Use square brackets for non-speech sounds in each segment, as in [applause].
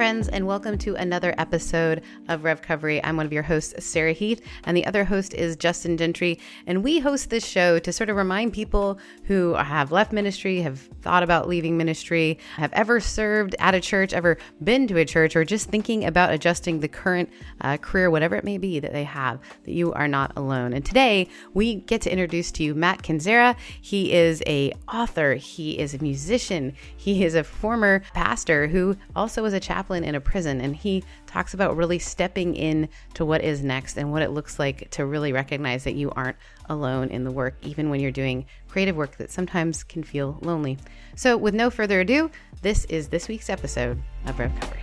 Friends, and welcome to another episode of Revcovery. I'm one of your hosts, Sarah Heath, and the other host is Justin Gentry. And we host this show to sort of remind people who have left ministry, have thought about leaving ministry, have ever served at a church, ever been to a church, or just thinking about adjusting the current uh, career, whatever it may be that they have, that you are not alone. And today we get to introduce to you Matt Kendziera. He is a author, he is a musician, he is a former pastor who also was a chaplain chaplain in a prison, and he talks about really stepping in to what is next and what it looks like to really recognize that you aren't alone in the work, even when you're doing creative work that sometimes can feel lonely. So, with no further ado, this is this week's episode of Revcovery.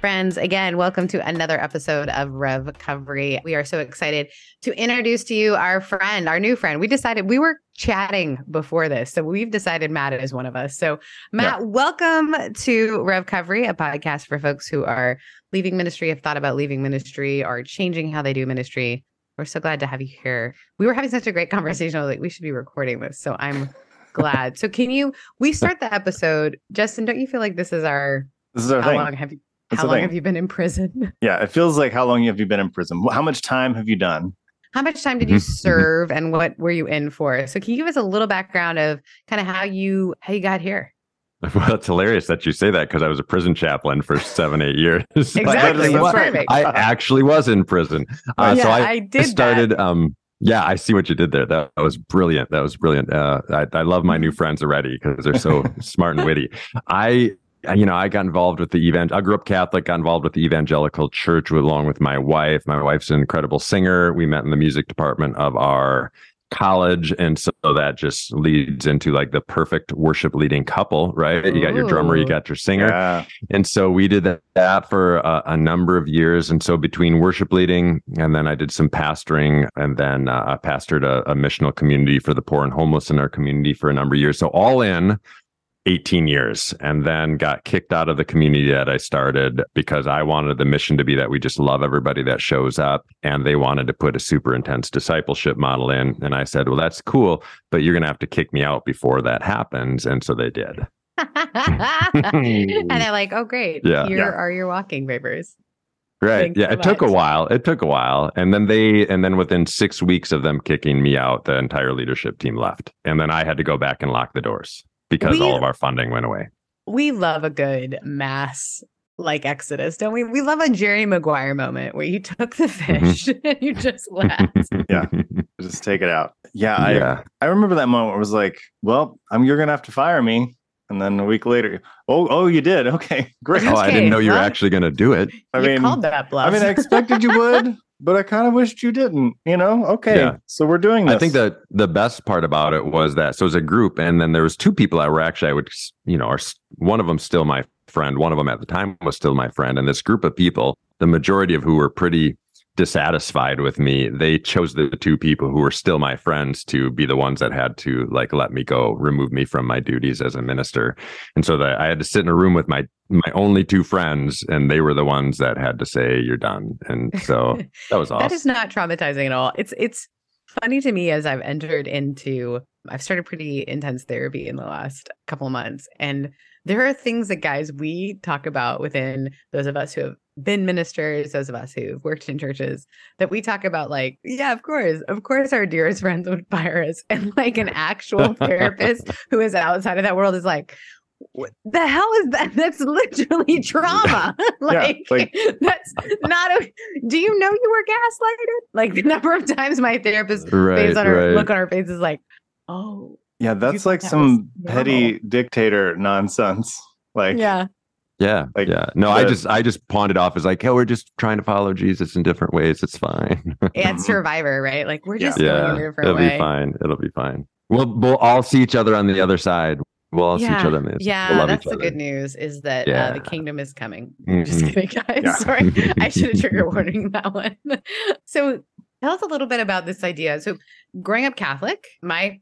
friends. Again, welcome to another episode of Revcovery. We are so excited to introduce to you our friend, our new friend. We decided we were chatting before this, so we've decided Matt is one of us. So, Matt, yeah. welcome to Revcovery, a podcast for folks who are leaving ministry, have thought about leaving ministry, or changing how they do ministry. We're so glad to have you here. We were having such a great conversation. I was like, we should be recording this. So I'm glad. So can you we start the episode? Justin, don't you feel like this is our this is our how thing. long have you that's how long thing. have you been in prison? [laughs] Yeah, it feels like how long have you been in prison? How much time have you done? How much time did you [laughs] serve and what were you in for? So can you give us a little background of kind of how you how you got here? [laughs] Well, it's hilarious that you say that because I was a prison chaplain for seven, eight years. [laughs] Exactly. perfect. I actually was in prison. Uh, yeah, so I, I did started that. um yeah, I see what you did there. That, was brilliant. That was brilliant. Uh, I, I love my new friends already because they're so smart and witty. I you know, I got involved with the event. I grew up Catholic, got involved with the evangelical church along with my wife. My wife's an incredible singer. We met in the music department of our college and so that just leads into like the perfect worship leading couple right you got your drummer you got your singer yeah. and so we did that, for a, a, number of years and so between worship leading and then i did some pastoring and then uh, i pastored a, a missional community for the poor and homeless in our community for a number of years so all in 18 years and then got kicked out of the community that I started because I wanted the mission to be that we just love everybody that shows up. And they wanted to put a super intense discipleship model in. And I said, well, that's cool, but you're going to have to kick me out before that happens. And so they did. [laughs] [laughs] and they're like, oh, great. Yeah. Here yeah. are your walking papers. Right. Thanks yeah. So it much. took a while. It took a while. And then they, and then within six weeks of them kicking me out, the entire leadership team left. And then I had to go back and lock the doors because we, all of our funding went away. We love a good mass like Exodus, don't we? We love a Jerry Maguire moment where you took the mm-hmm. fish mm-hmm. [laughs] and you just [laughs] left. yeah. Just take it out. Yeah, yeah. I I remember that moment where it was like, well, I'm you're gonna have to fire me. And then a week later, oh, oh, you did. Okay, [laughs] great. Oh, I didn't know you were actually going to do it. I you mean, called that bluff. I mean, I expected you would, but I kind of wished you didn't, you know? Okay. Yeah. So we're doing this. I think that the best part about it was that so it was a group and then there was two people that were actually I would you know, are one of them still my friend, one of them at the time was still my friend and this group of people, the majority of who were pretty dissatisfied with me, they chose the two people who were still my friends to be the ones that had to like let me go, remove me from my duties as a minister. And so that I had to sit in a room with my my only two friends and they were the ones that had to say you're done. And so [laughs] that was awesome. that is not traumatizing at all. It's it's funny to me as I've entered into I've started pretty intense therapy in the last couple months and there are things that guys we talk about within those of us who have been ministers, those of us who've worked in churches, that we talk about like, yeah, of course, of course our dearest friends would fire us. [laughs] And like an actual therapist [laughs] who is outside of that world is like, what the hell is that? [laughs] That's literally trauma. like, Yeah, like- that's not a. Do you know you were gaslighted? Like the number of times my therapist Right, face on her right. look on her face is like, oh, Yeah, that's like that some petty dictator nonsense. Like, yeah, Yeah, Like, yeah. No, I just I just pawned it off as like, hey, we're just trying to follow Jesus in different ways. It's fine. and Mhm. Survivor, right? Like we're just going yeah, in a different it'll way. be fine. It'll be fine. We'll we'll all see each other on the other side. We'll all see each other. On the, yeah, we'll that's the good news is that uh, the kingdom is coming. Mhm. Just kidding, guys. Yeah. Sorry, [laughs] I should have trigger warning that one. [laughs] so, tell us a little bit about this idea. So, growing up Catholic, my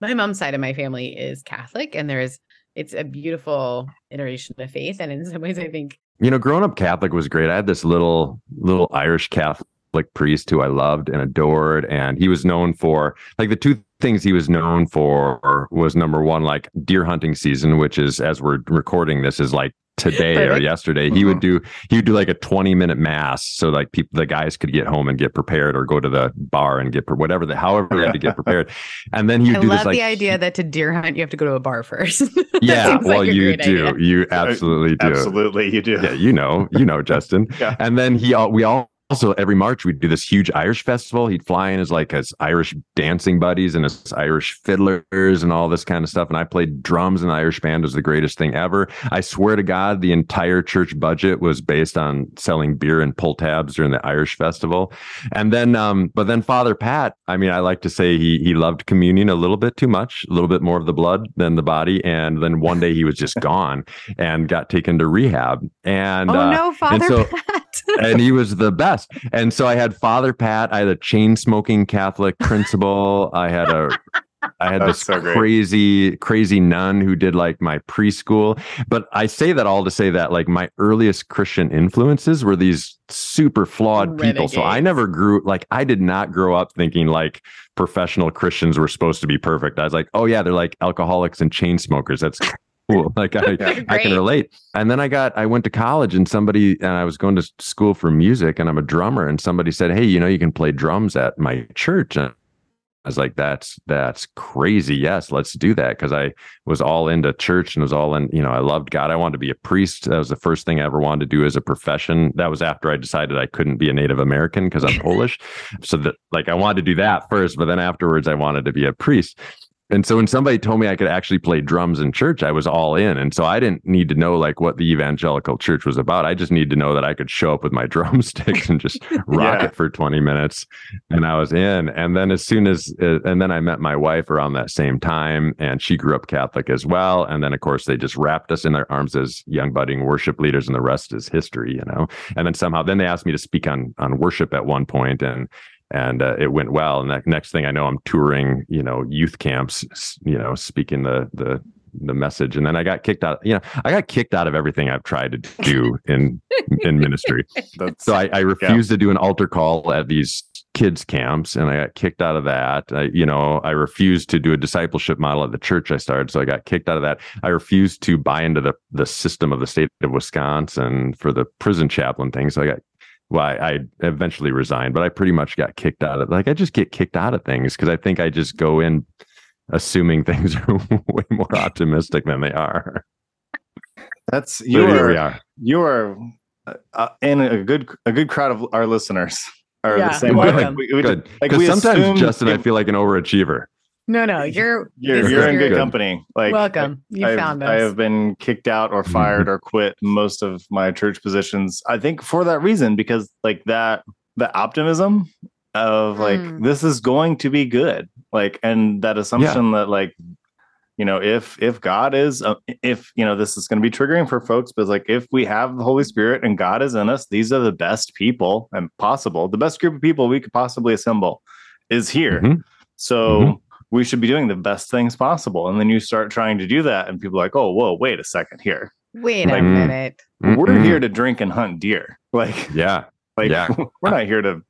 my mom's side of my family is Catholic, and there is it's a beautiful iteration of faith, and in some ways, I think You know, growing up Catholic was great. I had this little little Irish Catholic priest who I loved and adored, and he was known for like the two things he was known for was number one, like deer hunting season, which is as we're recording this is like today or Perfect. yesterday. He would mm-hmm. do he would do like a twenty minute mass, so like people the guys could get home and get prepared, or go to the bar and get pre- whatever the however they had to get [laughs] prepared, and then he would I do love this like the idea that to deer hunt you have to go to a bar first. [laughs] Yeah, seems like well you do, idea. you absolutely do. absolutely, you do. Yeah, you know, you know, [laughs] Justin. Yeah. And then he, al- we all also every March we'd do this huge Irish festival. He'd fly in as like his Irish dancing buddies and his Irish fiddlers and all this kind of stuff. And I played drums in the Irish band. It was the greatest thing ever. I swear to God, the entire church budget was based on selling beer and pull tabs during the Irish festival. And then, um, but then Father Pat, I mean, I like to say he he loved communion a little bit too much, a little bit more of the blood than the body. And then one day he was just [laughs] gone and got taken to rehab. And oh uh, no, Father so- Pat. [laughs] and he was the best. And so I had Father Pat. I had a chain smoking Catholic [laughs] principal. I had a I had That's this so crazy, crazy nun who did like my preschool. But I say that all to say that like my earliest Christian influences were these super flawed people. So I never grew like I did not grow up thinking like professional Christians were supposed to be perfect. I was like, oh yeah, they're like alcoholics and chain smokers. That's cool. [laughs] Like I, I can relate. And then I got, I went to college and somebody, and I was going to school for music and I'm a drummer. And somebody said, Hey, you know, you can play drums at my church. And I was like, that's, that's crazy. Yes, let's do that. Cause I was all into church and was all in, you know, I loved God. I wanted to be a priest. That was the first thing I ever wanted to do as a profession. That was after I decided I couldn't be a Native American because I'm [laughs] Polish. So that like I wanted to do that first, but then afterwards I wanted to be a priest. And so when somebody told me I could actually play drums in church, I was all in. And so I didn't need to know like what the evangelical church was about. I just needed to know that I could show up with my [laughs] drumsticks and just [laughs] rock Yeah. it for 20 minutes. And I was in. And then as soon as, uh, and then I met my wife around that same time and she grew up Catholic as well. And then of course they just wrapped us in their arms as young budding worship leaders and the rest is history, you know? And then somehow, then they asked me to speak on, on worship at one point and and uh, it went well. And that next thing I know, I'm touring, you know, youth camps, you know, speaking the the the message. And then I got kicked out. You know, I got kicked out of everything I've tried to do [laughs] in in ministry. That's So I, I refused to do an altar call at these kids camps, and I got kicked out of that. I, you know, I refused to do a discipleship model at the church I started, so I got kicked out of that. I refused to buy into the the system of the state of Wisconsin for the prison chaplain thing, so I got well, I, I eventually resigned, but I pretty much got kicked out of like I just get kicked out of things because I think I just go in assuming [laughs] things are way more optimistic than they are. that's So you here are are. you are uh, uh, in a good a good crowd of our listeners are Yeah, the same way. welcome. Like, we, we Good. like Because we sometimes, assume Justin, I feel like an overachiever. No, no, you're you're, you're is in good your- company. Like welcome. You I've, found us. I have been kicked out or fired or quit most of my church positions. I think for that reason, because like that, the optimism of like Mm. this is going to be good, like, and that assumption that like, you know, if if God is, uh, if you know, this is going to be triggering for folks, but like if we have the Holy Spirit and God is in us, these are the best people and possible, the best group of people we could possibly assemble is here. Mhm. So Mhm. We should be doing the best things possible. And then you start trying to do that, and people are like, oh, whoa, wait a second here. Wait a mm-hmm. minute. We're Mm-mm. here to drink and hunt deer. [laughs] Like, Yeah. like Yeah. [laughs] we're not here to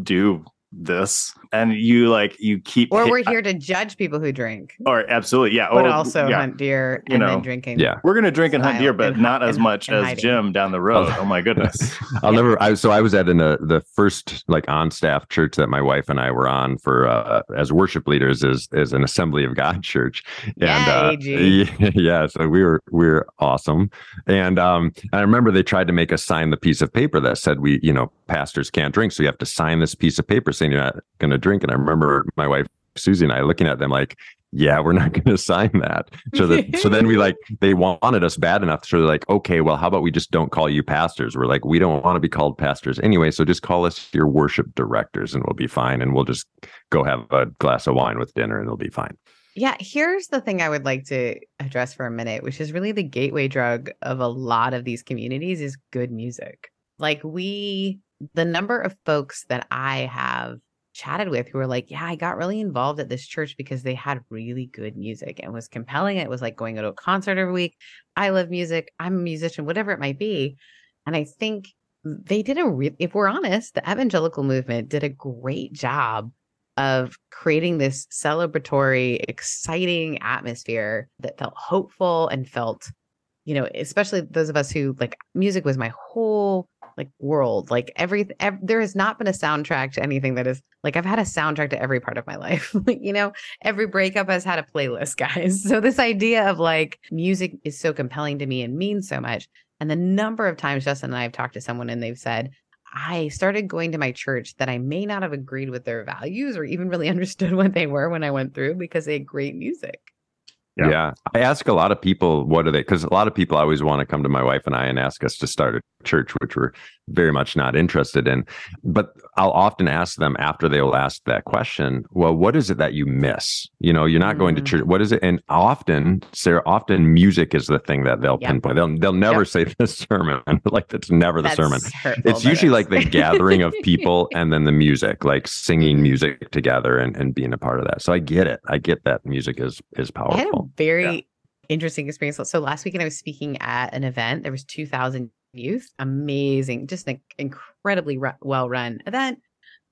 do this. and you like you keep or we're here to judge people who drink or absolutely yeah but or, also yeah. hunt deer You and know, then drinking Yeah. we're gonna drink and hunt deer but and not as and- much and as hiding. jim down the road oh my goodness [laughs] I'll never. I, so I was at in a, the first like on staff church that my wife and I were on for uh, as worship leaders is is an Assembly of God [laughs] church, and uh, Yay, [laughs] yeah, so we were we were awesome, and um, I remember they tried to make us sign the piece of paper that said we you know pastors can't drink, so you have to sign this piece of paper saying you're not going to drink, and I remember my wife Susie and I looking at them like. Yeah, we're [laughs] not going to sign that. So that so then we like they wanted us bad enough. So they're like, okay, well, how about we just don't call you pastors? We're like, we don't want to be called pastors anyway. So just call us your worship directors, and we'll be fine. And we'll just go have a glass of wine with dinner, and it'll be fine. Yeah, here's the thing I would like to address for a minute, which is really the gateway drug of a lot of these communities is good music. Like we the number of folks that I have chatted with who are like, "Yeah, I got really involved at this church because they had really good music and was compelling. It was like going to a concert every week. I love music. I'm a musician, whatever it might be." And I think they did a re- if we're honest, the evangelical movement did a great job of creating this celebratory, exciting atmosphere that felt hopeful and felt, you know, especially those of us who like music was my whole like world. Like every, ev- there has not been a soundtrack to anything that is like I've had a soundtrack to every part of my [laughs] life. you know, every breakup has had a playlist, [laughs] guys. So this idea of like music is so compelling to me and means so much. And the number of times Justin and I have talked to someone and they've said, I started going to my church that I may not have agreed with their values or even really [laughs] understood what they were when I went through because they had great music. Yeah. Yeah. I ask a lot of people, what are they? Because a lot of people always want to come to my wife and I and ask us to start a church, which we're very much not interested in. But I'll often ask them after they'll ask that question, well, what is it that you miss? You know, you're not going to Mm. church. What is it? And often, Sarah, often music is the thing that they'll Yep. pinpoint. They'll they'll never Yep. say [laughs] the sermon. [laughs] like that's never the That's sermon. hurtful, It's usually like the gathering of [laughs] people and then the music, like singing music together and, and being a part of that. So I get it. I get that music is is I had a powerful. very interesting experience. So last weekend I was speaking at an event. There was 2,000 youth. Amazing, just an incredibly ru- well run event.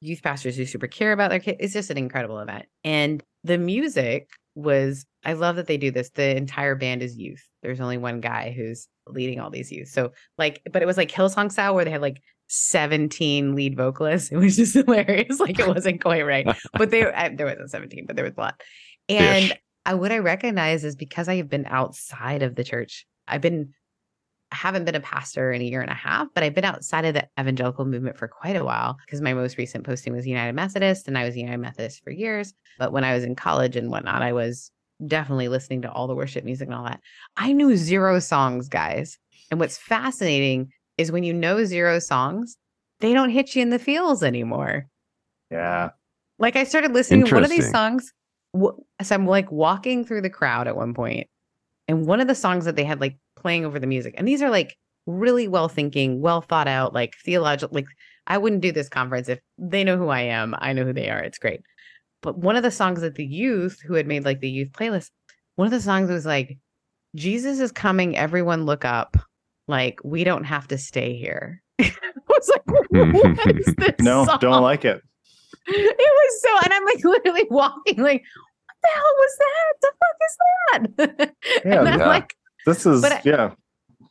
Youth pastors who super care about their kids. It's just an incredible event. And the music was. I love that they do this. The entire band is youth. There's only one guy who's leading all these youth. So like, but it was like Hillsong style where they had like 17 lead vocalists. [laughs] It was just hilarious. Like it wasn't quite right, [laughs] but they I, there wasn't 17, but there was a lot. And Ish. I, what I recognize is because I have been outside of the church, I've been, I haven't been a pastor in a year and a half, but I've been outside of the evangelical movement for quite a while because my most recent posting was United Methodist and I was United Methodist for years. But when I was in college and whatnot, I was definitely listening to all the worship music and all that. I knew zero songs, guys. And what's fascinating is when you know zero songs, they don't hit you in the feels anymore. yeah Like I started listening to one of these songs. So I'm like walking through the crowd at one point, and one of the songs that they had like playing over the music, and these are like really well thinking, well thought out, like theological. Like I wouldn't do this conference if they know who I am. I know who they are. It's great. But one of the songs that the youth who had made like the youth playlist, one of the songs was like, "Jesus is coming, everyone look up." Like we don't have to stay here. [laughs] I was like, "What [laughs] is this?" no song? don't like it [laughs] it was so and i'm like literally walking like what the hell was that? The fuck is that? Yeah, [laughs] and i'm yeah. like this is But I- yeah.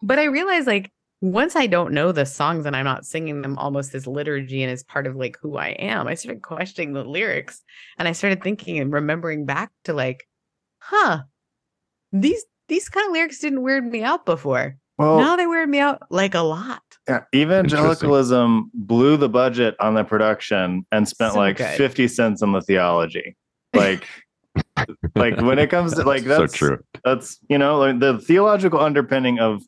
but i realized like once i don't know the songs and i'm not singing them almost as liturgy and as part of like who i am i started questioning the lyrics and i started thinking and remembering back to like huh these these kind of lyrics didn't weird me out before well now they weird me out like a lot Yeah, evangelicalism blew the budget on the production and spent So like good. 50 cents on the theology. Like [laughs] like when it comes to like that's so true. that's you know like the theological underpinning of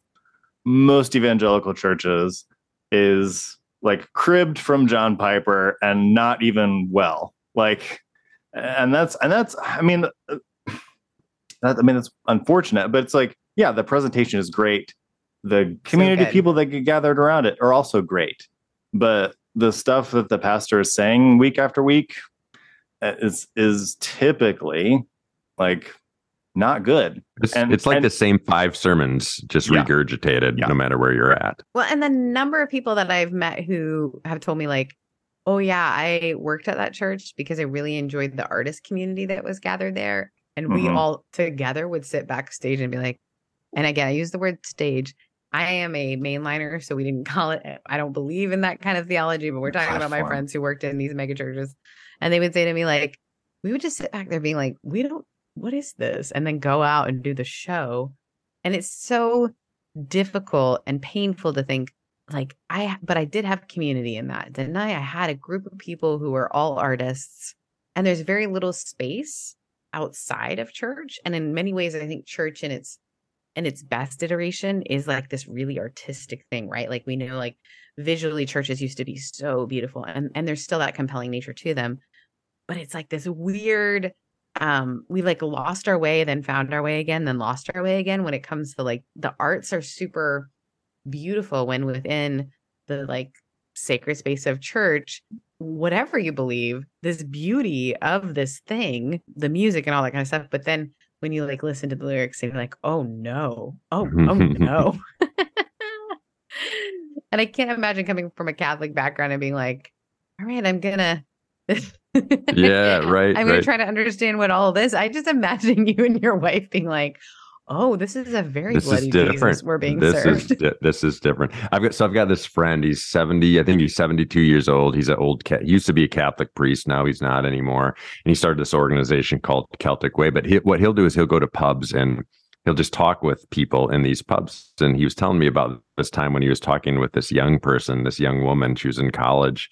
most evangelical churches is like cribbed from John Piper and not even well. Like and that's and that's I mean uh, that, I mean it's unfortunate, but it's like yeah, the presentation is great. The community good. people that get gathered around it are also great. But the stuff that the pastor is saying week after week uh, is is typically like not good. It's, And- it's like and- the same five sermons just Yeah. regurgitated Yeah. no matter where you're at. Well, and the number of people that I've met who have told me like Oh yeah, I worked at that church because I really enjoyed the artist community that was gathered there. And we Mhm. all together would sit backstage and be like, and again, I use the word stage. I am a mainliner, so we didn't [laughs] call it. I don't believe in that kind of theology, but we're talking about my friends who worked in these mega churches. And they would say to me, like, we would just sit back there being like, we don't, what is this? And then go out and do the show. And it's so difficult and painful to think, like, I, but I did have community in that, didn't I? I had a group of people who were all artists, and there's very little space outside of church. And in many ways, I think church in its in its best iteration is like this really artistic thing, right? Like we know like visually churches used to be so beautiful and, and there's still that compelling nature to them. But it's like this weird um we like lost our way then found our way again then lost our way again when it comes to like the arts are super beautiful when within the like sacred space of church whatever you believe this beauty of this thing the music and all that kind of stuff but then when you like listen to the lyrics and you're like oh no oh oh [laughs] no [laughs] and i can't imagine coming from a catholic background and being like all right i'm gonna [laughs] Yeah, right. i'm gonna right. try to understand what all this i just imagine you and your wife being like oh this is a very this is bloody different. jesus we're being this served is di- this is different. I've got so I've got this friend. He's seventy. I think he's seventy two years old. He's an old. Ca- he used to be a Catholic priest. Now he's not anymore. And he started this organization called Celtic Way. But he, what he'll do is he'll go to pubs and he'll just talk with people in these pubs. And he was telling me about this time when he was talking with this young person, this young woman. She was in college.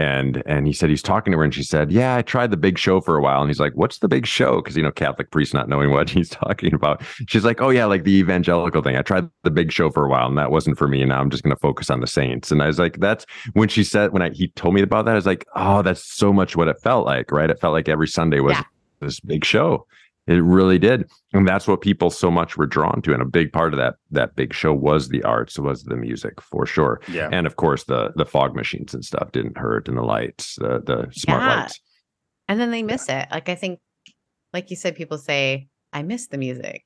And and he said he's talking to her and she said, Yeah, I tried the big show for a while. And he's like, What's the big show? Because you know, Catholic priest not knowing what [laughs] he's talking about. She's like, Oh yeah, like the evangelical thing. I tried the big show for a while and that wasn't for me. And now I'm just gonna focus on the saints. And I was like, that's when she said when I he told me about that, I was like, Oh, that's so much what it felt like, right? It felt like every Sunday was Yeah. this big show. It really did. And that's what people so much were drawn to. And a big part of that that big show was the arts, was the music for sure Yeah. and of course the the fog machines and stuff didn't hurt and the lights the the smart Yeah. lights and then they miss it like i think like you said people say i miss the music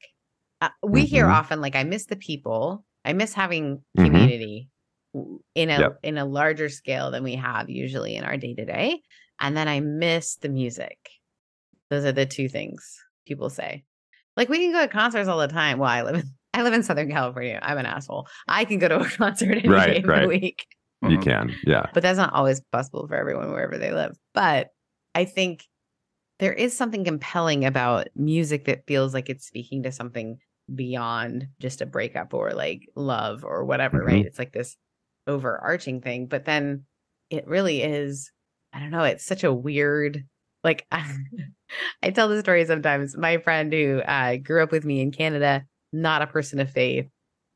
uh, we hear Mhm. often like i miss the people i miss having Mhm. community w- in a Yep. in a larger scale than we have usually in our day to day and then i miss the music those are the two things people say like we can go to concerts all the time well i live in [laughs] i live in southern california i'm an asshole i can go to a [laughs] concert any Right, day of right. the week you Mhm. can yeah but that's not always possible for everyone wherever they live. But I think there is something compelling about music that feels like it's speaking to something beyond just a breakup or like love or whatever, Mm-hmm. right? It's like this overarching thing. But then it really is, I don't know, it's such a weird, like, [laughs] I tell the story sometimes. My friend who uh, grew up with me in Canada, not a person of faith,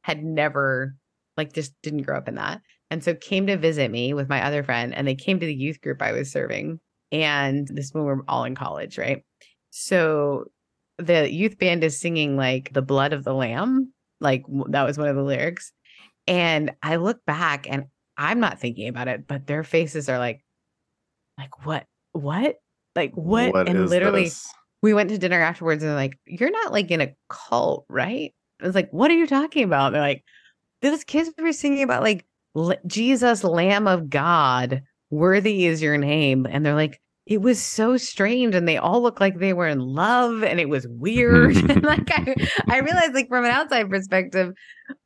had never, like, just didn't grow up in that. And so came to visit me with my other friend and they came to the youth group i was serving and this when we're all in college right? So the youth band is singing like the blood of the lamb like that was one of the lyrics. And i look back and i'm not thinking about it but their faces are like like what what like what, and is literally this? we went to dinner afterwards and like, You're not like in a cult, right? I was like, What are you talking about? they're like, Those kids were singing about like "L- Jesus, Lamb of God, worthy is your name. And they're like, it was so strange. And they all looked like they were in love and it was weird. [laughs] and like I, I realized like from an outside perspective,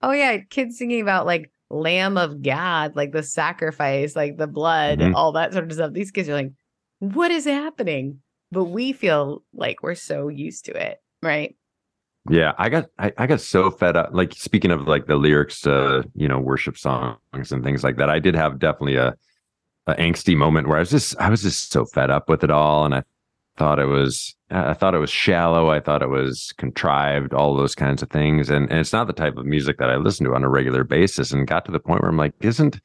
oh yeah, kids singing about like Lamb of God, like the sacrifice, like the blood, Mhm. all that sort of stuff. These kids are like, what is happening? But we feel like we're so used to it, right? yeah i got I, I got so fed up like speaking of like the lyrics to you know worship songs and things like that i did have definitely a, a angsty moment where i was just i was just so fed up with it all and i thought it was i thought it was shallow i thought it was contrived all those kinds of things and, and it's not the type of music that i listen to on a regular basis and got to the point where i'm like isn't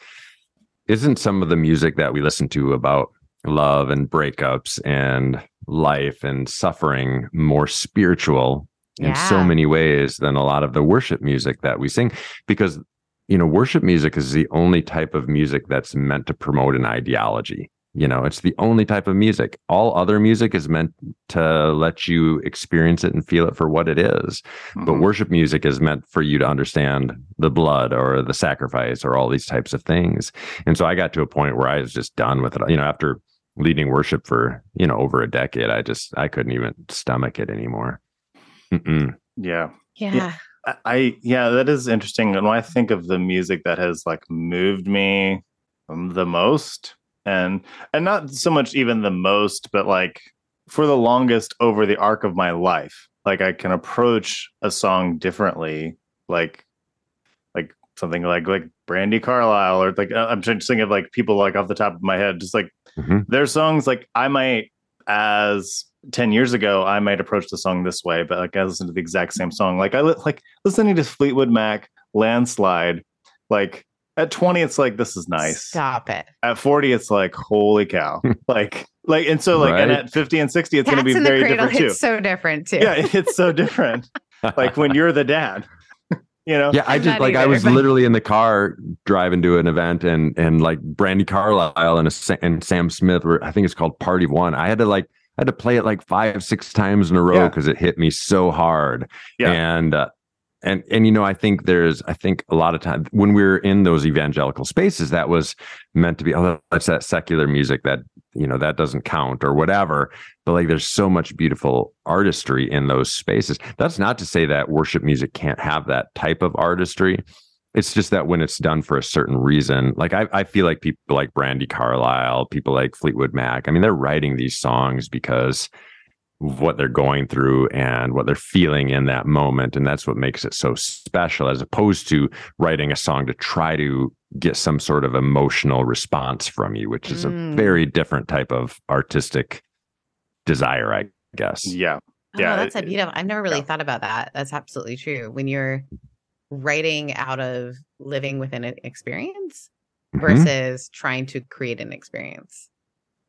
isn't some of the music that we listen to about love and breakups and life and suffering more spiritual in so many ways than a lot of the worship music that we sing. Because you know worship music is the only type of music that's meant to promote an ideology You know, it's the only type of music. All other music is meant to let you experience it and feel it for what it is. Mm-hmm. But worship music is meant for you to understand the blood or the sacrifice or all these types of things. And so I got to a point where I was just done with it. You know, after leading worship for, you know, over a decade, I just, I couldn't even stomach it anymore. Mm-mm. Yeah. Yeah. yeah. I yeah, that is interesting. And when I think of the music that has like moved me the most, and and not so much even the most but like for the longest over the arc of my life like i can approach a song differently like like something like like Brandi Carlile or like i'm just thinking of like people like off the top of my head just like mm-hmm. their songs like i might as 10 years ago i might approach the song this way but like i listen to the exact same song like i li- like listening to fleetwood mac landslide like at 20 it's like this is nice stop it at 40 it's like holy cow [laughs] like like and so like right. and at 50 and 60 it's going to be very different too it's so different too yeah it's so different [laughs] like when you're the dad [laughs] you know yeah i just like either, i was but... literally in the car driving to an event and and like brandi carlile and a, and sam smith were i think it's called party one i had to like I had to play it like five, six times in a row because yeah. it hit me so hard. Yeah. And uh, and and you know i think there's i think a lot of time when we are in those evangelical spaces that was meant to be oh that's that secular music that you know that doesn't count or whatever. But like there's so much beautiful artistry in those spaces. That's not to say that worship music can't have that type of artistry. It's just that when it's done for a certain reason like i, I feel like people like Brandi Carlile people like fleetwood mac i mean they're writing these songs because what they're going through and what they're feeling in that moment. And that's what makes it so special as opposed to writing a song to try to get some sort of emotional response from you which is mm. a very different type of artistic desire i guess. Yeah. Oh, yeah that's a beautiful. I've never really yeah. thought about that. That's absolutely true. When you're writing out of living within an experience mm-hmm. versus trying to create an experience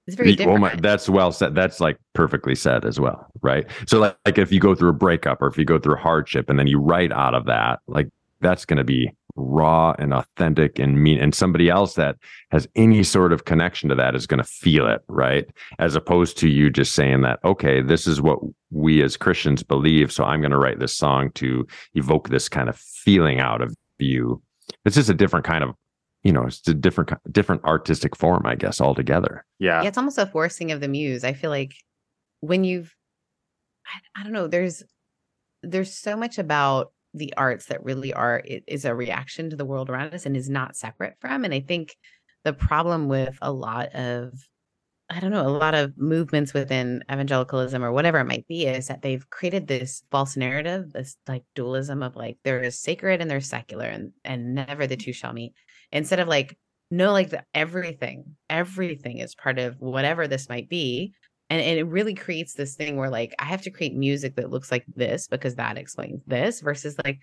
it's very different. my, that's well said. That's like perfectly said as well, right? So like, like if you go through a breakup or if you go through a hardship and then you write out of that, like that's going to be raw and authentic and mean and somebody else that has any sort of connection to that is going to feel it right as opposed to you just saying that okay this is what we as christians believe so i'm going to write this song to evoke this kind of feeling out of you it's just a different kind of you know it's a different different artistic form i guess altogether. Yeah. yeah it's almost a forcing of the muse. I feel like when you've I, I don't know there's there's so much about the arts that really are is a reaction to the world around us and is not separate from and i think the problem with a lot of I don't know, a lot of movements within evangelicalism or whatever it might be is that they've created this false narrative, this like dualism of like there is sacred and there's secular and and never the two shall meet instead of like no like the, everything everything is part of whatever this might be and, and it really creates this thing where like i have to create music that looks like this because that explains this versus like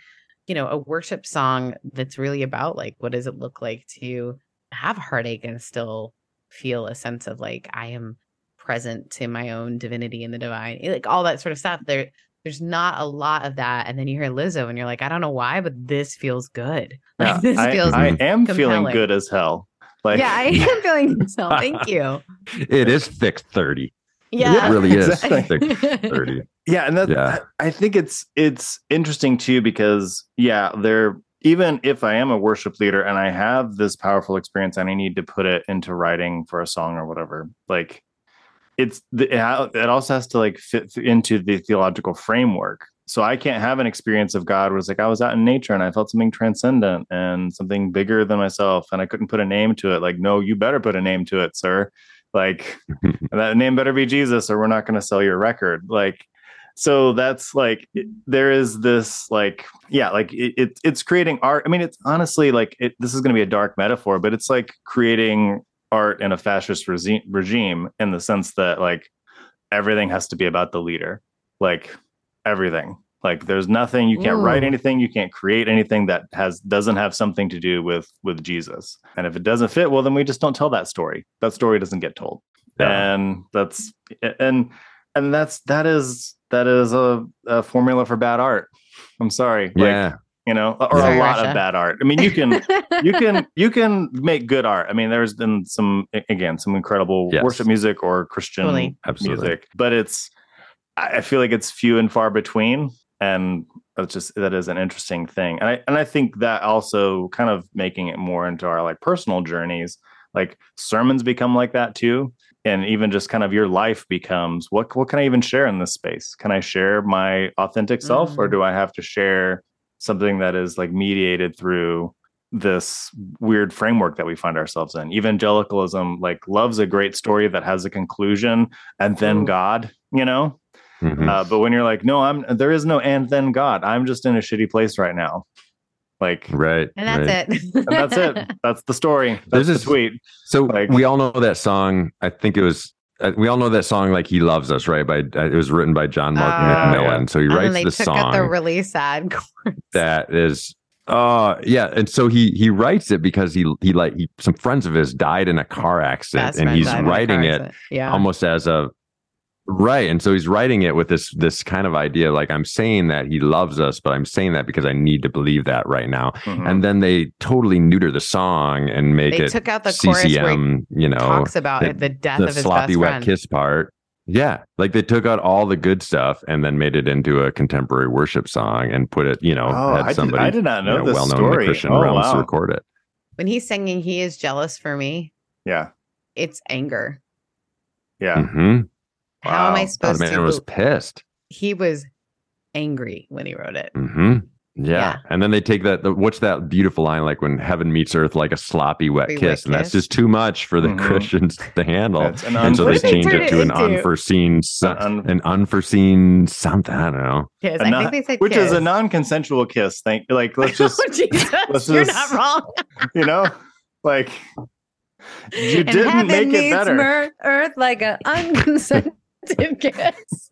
you know a worship song that's really about like what does it look like to have heartache and still feel a sense of like i am present to my own divinity in the divine like all that sort of stuff. There there's not a lot of that. And then you hear Lizzo and you're like, I don't know why, but this feels good. [laughs] Like this I, feels I am compelling. feeling good as hell. Like Yeah, I am feeling good hell. Thank [laughs] you. It is thick 30. Yeah. It really is [laughs] thick 30. Yeah, and that yeah. I think it's it's interesting too because yeah, there even if I am a worship leader and I have this powerful experience and I need to put it into writing for a song or whatever, like it's the, it also has to like fit into the theological framework. So i can't have an experience of god where it's like i was out in nature and i felt something transcendent and something bigger than myself and i couldn't put a name to it. Like no you better put a name to it sir. Like [laughs] that name better be jesus or we're not going to sell your record. Like so that's like there is this like yeah like it, it, it's creating art. I mean it's honestly like it, this is going to be a dark metaphor but it's like creating art in a fascist regime, regime in the sense that like everything has to be about the leader, like everything. Like there's nothing you can't Ooh. write mm. anything, you can't create anything that has doesn't have something to do with with Jesus. And if it doesn't fit, well, then we just don't tell that story. That story doesn't get told, yeah. and that's and and that's that is that is a, a formula for bad art. I'm sorry. Yeah. You know, or Sorry, a lot Russia. of bad art. I mean, you can you [laughs] can you can make good art. I mean, there's been some again some incredible Yes. worship music or Christian Totally. Absolutely. music, but it's I I feel like it's few and far between, and that's just that is an interesting thing. And I and I think that also kind of making it more into our like personal journeys, like sermons become like that too. And even just kind of your life becomes what what can I even share in this space? Can I share my authentic self or Mhm. do I have to share something that is like mediated through this weird framework that we find ourselves in. Evangelicalism like loves a great story that has a conclusion and then God, you know? Mhm. Uh, but when you're like, no, I'm there is no and then God. I'm just in a shitty place right now. Like right. and that's right. it. and that's it. [laughs] That's the story. That's There's the this- tweet. So Like- we all know that song. I think it was. Uh, we all know that song, like "He Loves Us," right? By uh, it was written by John Mark Oh. McMillan. So he writes they took song out the really sad [laughs] that is, uh, yeah. And so he he writes it because he he like he, some friends of his died in a car accident, Best and he's died in a writing it accident. Yeah. almost as a right and so he's writing it with this this kind of idea like i'm saying that he loves us but i'm saying that because i need to believe that right now Mhm. and then they totally neuter the song and make they it took out the chorus where he ccm you know talks about the- it, the death the of his sloppy best wet friend. kiss part yeah like they took out all the good stuff and then made it into a contemporary worship song and put it you know Oh, I had did- somebody I did not know you this well-known in the christian Oh, realms to wow. record it When he's singing, he is jealous for me. yeah. It's anger. Yeah. Hmm How am Wow. I oh, supposed man to? was pissed he was angry when he wrote it. Mm-hmm. Yeah. Yeah. And then they take that. The, what's that beautiful line like when heaven meets earth like a sloppy wet kiss? wet and that's just too much for the Mhm. Christians to handle. That's an and so they they change turn it to an into? unforeseen, so- An un- an unforeseen something. I don't know. Kiss. a I non- think they said which kiss. is a non-consensual kiss. Thank like [laughs] let's just oh, Jesus, let's you're just- not wrong. [laughs] you know like you And didn't heaven make it better. earth like an [laughs] unconsented [laughs] kiss. [laughs]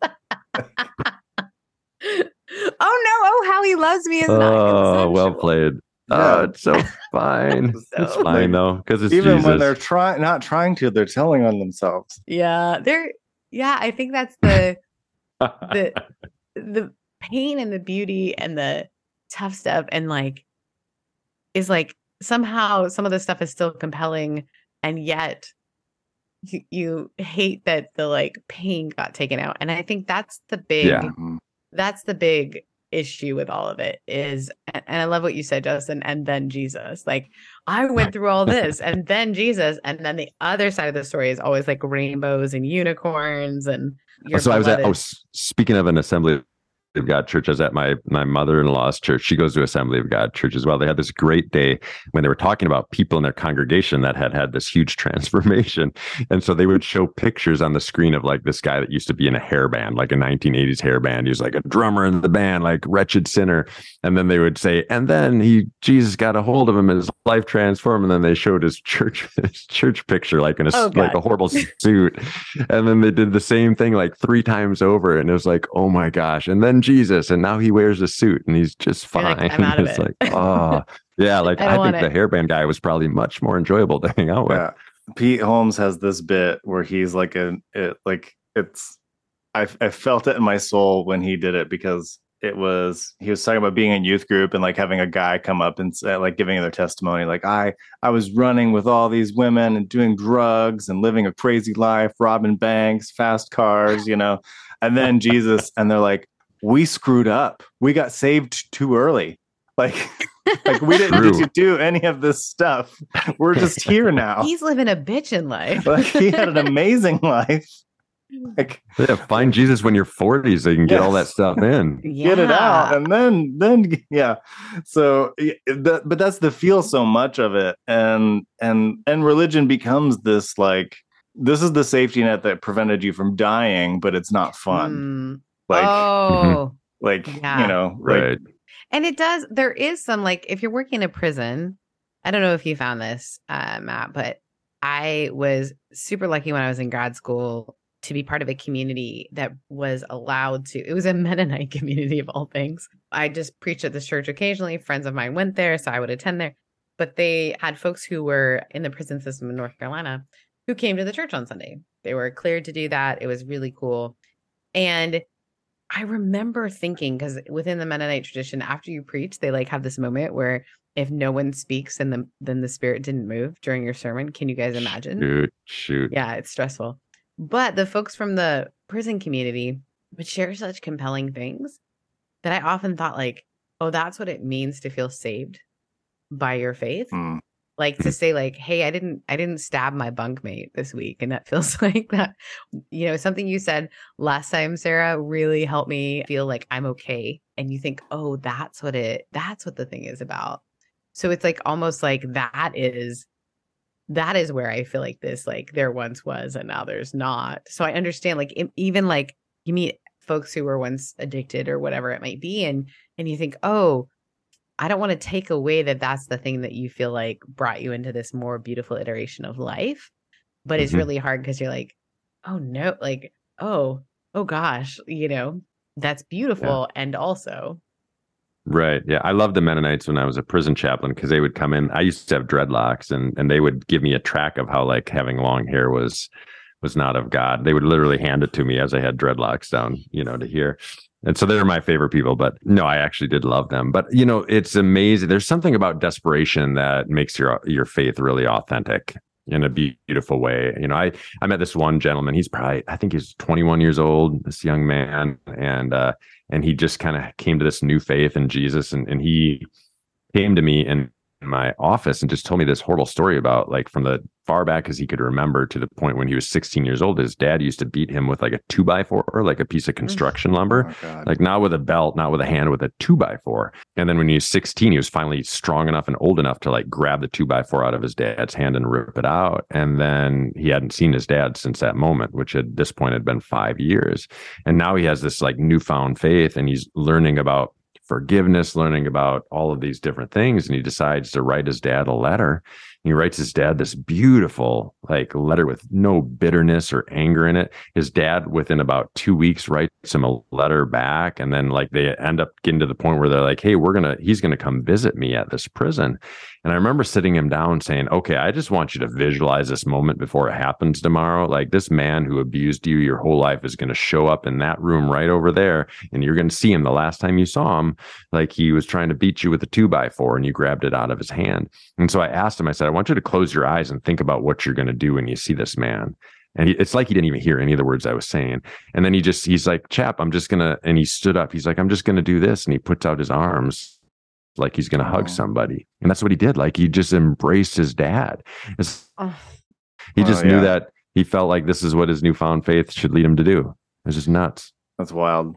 oh no! Oh, how he loves me is not Oh, well played. Yeah. Oh, it's so fine. [laughs] it's fine though, because it's Even Jesus. when they're trying not trying to, they're telling on themselves. Yeah, they're. Yeah, I think that's the the the pain and the beauty and the tough stuff and like is like somehow some of the stuff is still compelling and yet you, you hate that the like pain got taken out and i think that's the big Yeah. Mhm. that's the big issue with all of it is and i love what you said justin and then jesus like i went through all this and then jesus and then the other side of the story is always like rainbows and unicorns and your so I was at. Oh, speaking of an Assembly of God church, I was at my my mother in law's church. She goes to Assembly of God church as well. They had this great day when they were talking about people in their congregation that had had this huge [laughs] transformation, and so they would show pictures on the screen of like this guy that used to be in a hair band, like a 1980s hair band. He was like a drummer in the band, like wretched sinner, and then they would say, and then he Jesus got a hold of him, and his life transformed, and then they showed his church [laughs] his church picture, like in a Oh, like a horrible suit, and then they did the same thing like three times over, and it was like, oh my gosh! And then Jesus, and now he wears a suit, and he's just fine. like, "I'm out [laughs] of it's it." like, [laughs] oh, yeah, like [laughs] I I, think want the hairband guy was probably much more enjoyable to hang out with. Yeah. Pete Holmes has this bit where he's like a it, like it's I I felt it in my soul when he did it because it was he was talking about being in youth group and like having a guy come up and say, like giving their testimony like I I was running with all these women and doing drugs and living a crazy life robbing banks fast cars you know and then Jesus and they're like we screwed up we got saved too early like [laughs] like we didn't True. need to do any of this stuff we're just [laughs] here now he's living a bitch in life like he had an amazing [laughs] life. Like Yeah, find Jesus when you're 40 so you can get all that stuff in. get it out, and then then yeah. So y- that, but that's the feel so much of it, and and and religion becomes this like this is the safety net that prevented you from dying, but it's not fun. Mm. Like oh like yeah. you know like Right. And it does, there is some like if you're working in a prison, I don't know if you found this, uh, Matt, but I was super lucky when I was in grad school to be part of a community that was allowed to, it was a [laughs] Mennonite community of all things. I just preached at this church occasionally. Friends of mine went there, so I would attend there. But they had folks who were in the prison system in North Carolina who came to the church on Sunday. They were cleared to do that. It was really cool. And I remember thinking because within the Mennonite tradition, after you preach, they like have this moment where if no one speaks and the then the spirit didn't move during your sermon. Can you guys imagine? Shoot, shoot. Yeah, it's stressful. But the folks from the prison community would share such compelling things that I often thought like, oh, that's what it means to feel saved by your faith. Mm. Like to say like, hey, I didn't I didn't stab my bunkmate this week. And that [laughs] feels like that, you know, something you said last time, Sarah, really helped me feel like I'm okay. And you think, oh, that's what it that's what the thing is about. So it's like almost like that is that is where I feel like this like there once was and now there's not. So I understand like even like you meet folks who were once addicted or whatever it might be and and you think, "Oh, I don't want to take away that that's the thing that you feel like brought you into this more beautiful iteration of life." But mm-hmm. it's really hard because you're like, "Oh no, like, oh, oh gosh, you know, that's beautiful yeah. and also Right. Yeah. I loved the Mennonites when I was a prison chaplain because they would come in. I used to have dreadlocks and and they would give me a track of how like having long hair was was not of God. They would literally hand it to me as I had dreadlocks down, you know, to here. And so they're my favorite people, but no, I actually did love them. But you know, it's amazing. There's something about desperation that makes your your faith really authentic in a beautiful way. You know, I I met this one gentleman. He's probably I think he's 21 years old. This young man, and uh, and he just kind of came to this new faith in Jesus, and and he came to me in my office and just told me this horrible story about like from the far back as he could remember to the point when he was 16 years old, his dad used to beat him with like a two by four, or like a piece of construction lumber, oh like not with a belt, not with a hand, with a two by four. And then when he was 16, he was finally strong enough and old enough to like grab the two by four out of his dad's hand and rip it out. And then he hadn't seen his dad since that moment, which at this point had been five years. And now he has this like newfound faith and he's learning about forgiveness, learning about all of these different things. And he decides to write his dad a letter he writes his dad this beautiful like letter with no bitterness or anger in it. His dad, within about two weeks, writes him a letter back, and then like they end up getting to the point where they're like, "Hey, we're gonna he's gonna come visit me at this prison." And I remember sitting him down saying, "Okay, I just want you to visualize this moment before it happens tomorrow. Like this man who abused you your whole life is to show up in that room right over there, and you're to see him the last time you saw him, like he was trying to beat you with a two by four, and you grabbed it out of his hand." And so I asked him, I said, "I want you to close your eyes and think about what you're going to do when you see this man." And he, it's like he didn't even hear any of the words I was saying. And then he just, he's like, chap, I'm just going to, and he stood up. He's like, I'm just going to do this. And he puts out his arms like he's going to hug somebody. And that's what he did. Like he just embraced his dad. Oh. He just oh, knew that he felt like this is what his newfound faith should lead him to do. It's just nuts. That's wild.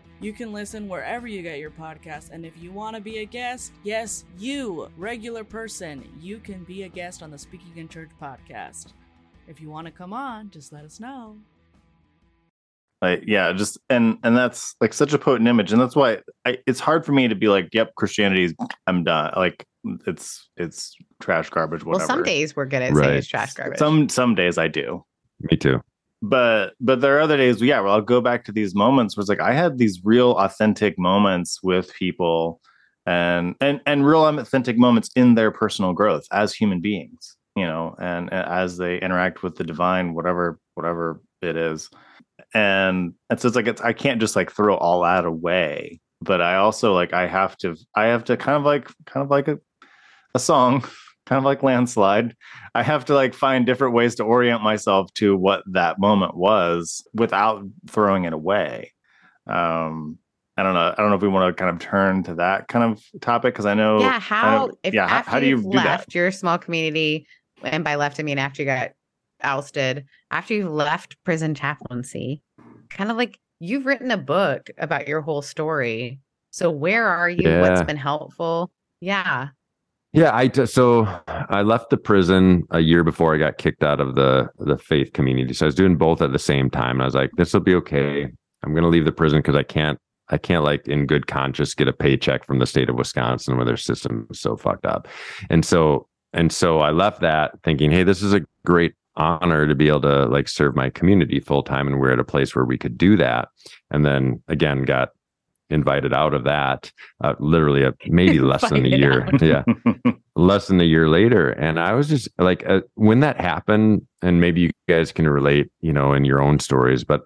You can listen wherever you get your podcast, and if you want to be a guest, yes, you, regular person, you can be a guest on the Speaking in Church podcast. If you want to come on, just let us know. Like yeah just and and that's like such a potent image and that's why I, it's hard for me to be like yep christianity is i'm done like it's it's trash garbage whatever well some days we're good at right. saying it's trash garbage. Some some days i do. Me too but but there are other days yeah well i'll go back to these moments where it's like i had these real authentic moments with people and and and real authentic moments in their personal growth as human beings you know and, and as they interact with the divine whatever whatever it is. And and so it's like it's I can't just like throw all that away, but I also like I have to I have to kind of like kind of like a a song, [laughs] kind of like landslide. I have to like find different ways to orient myself to what that moment was without throwing it away. Um, I don't know. I don't know if we want to kind of turn to that kind of topic because I know. Yeah. How? Know, if, yeah. How, how do you left your small community, and by left I mean after you got ousted after you left prison chaplaincy kind of like you've written a book about your whole story so where are you yeah. what's been helpful yeah yeah i so i left the prison a year before i got kicked out of the the faith community so i was doing both at the same time and i was like this will be okay i'm going to leave the prison because i can't I can't like in good conscience get a paycheck from the state of Wisconsin where their system is so fucked up. And so and so I left that thinking, hey, this is a great honor to be able to like serve my community full time. And we're at a place where we could do that. And then again, got invited out of that uh, literally a, maybe [laughs] less than a year. yeah. [laughs] less than a year later. And I was just like, uh, when that happened, and maybe you guys can relate, you know, in your own stories, but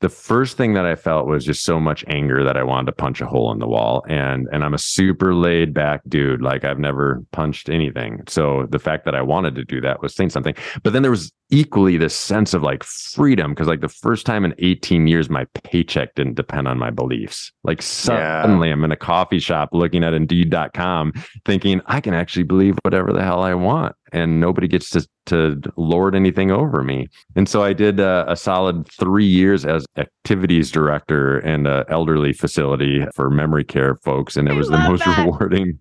the first thing that I felt was just so much anger that I wanted to punch a hole in the wall. And and I'm a super laid back dude. Like I've never punched anything. So the fact that I wanted to do that was saying something. But then there was equally this sense of like freedom because like the first time in 18 years my paycheck didn't depend on my beliefs like suddenly yeah. i'm in a coffee shop looking at indeed.com thinking i can actually believe whatever the hell i want and nobody gets to to lord anything over me and so i did uh, a solid three years as activities director in an elderly facility for memory care folks and it was the most [laughs] that. rewarding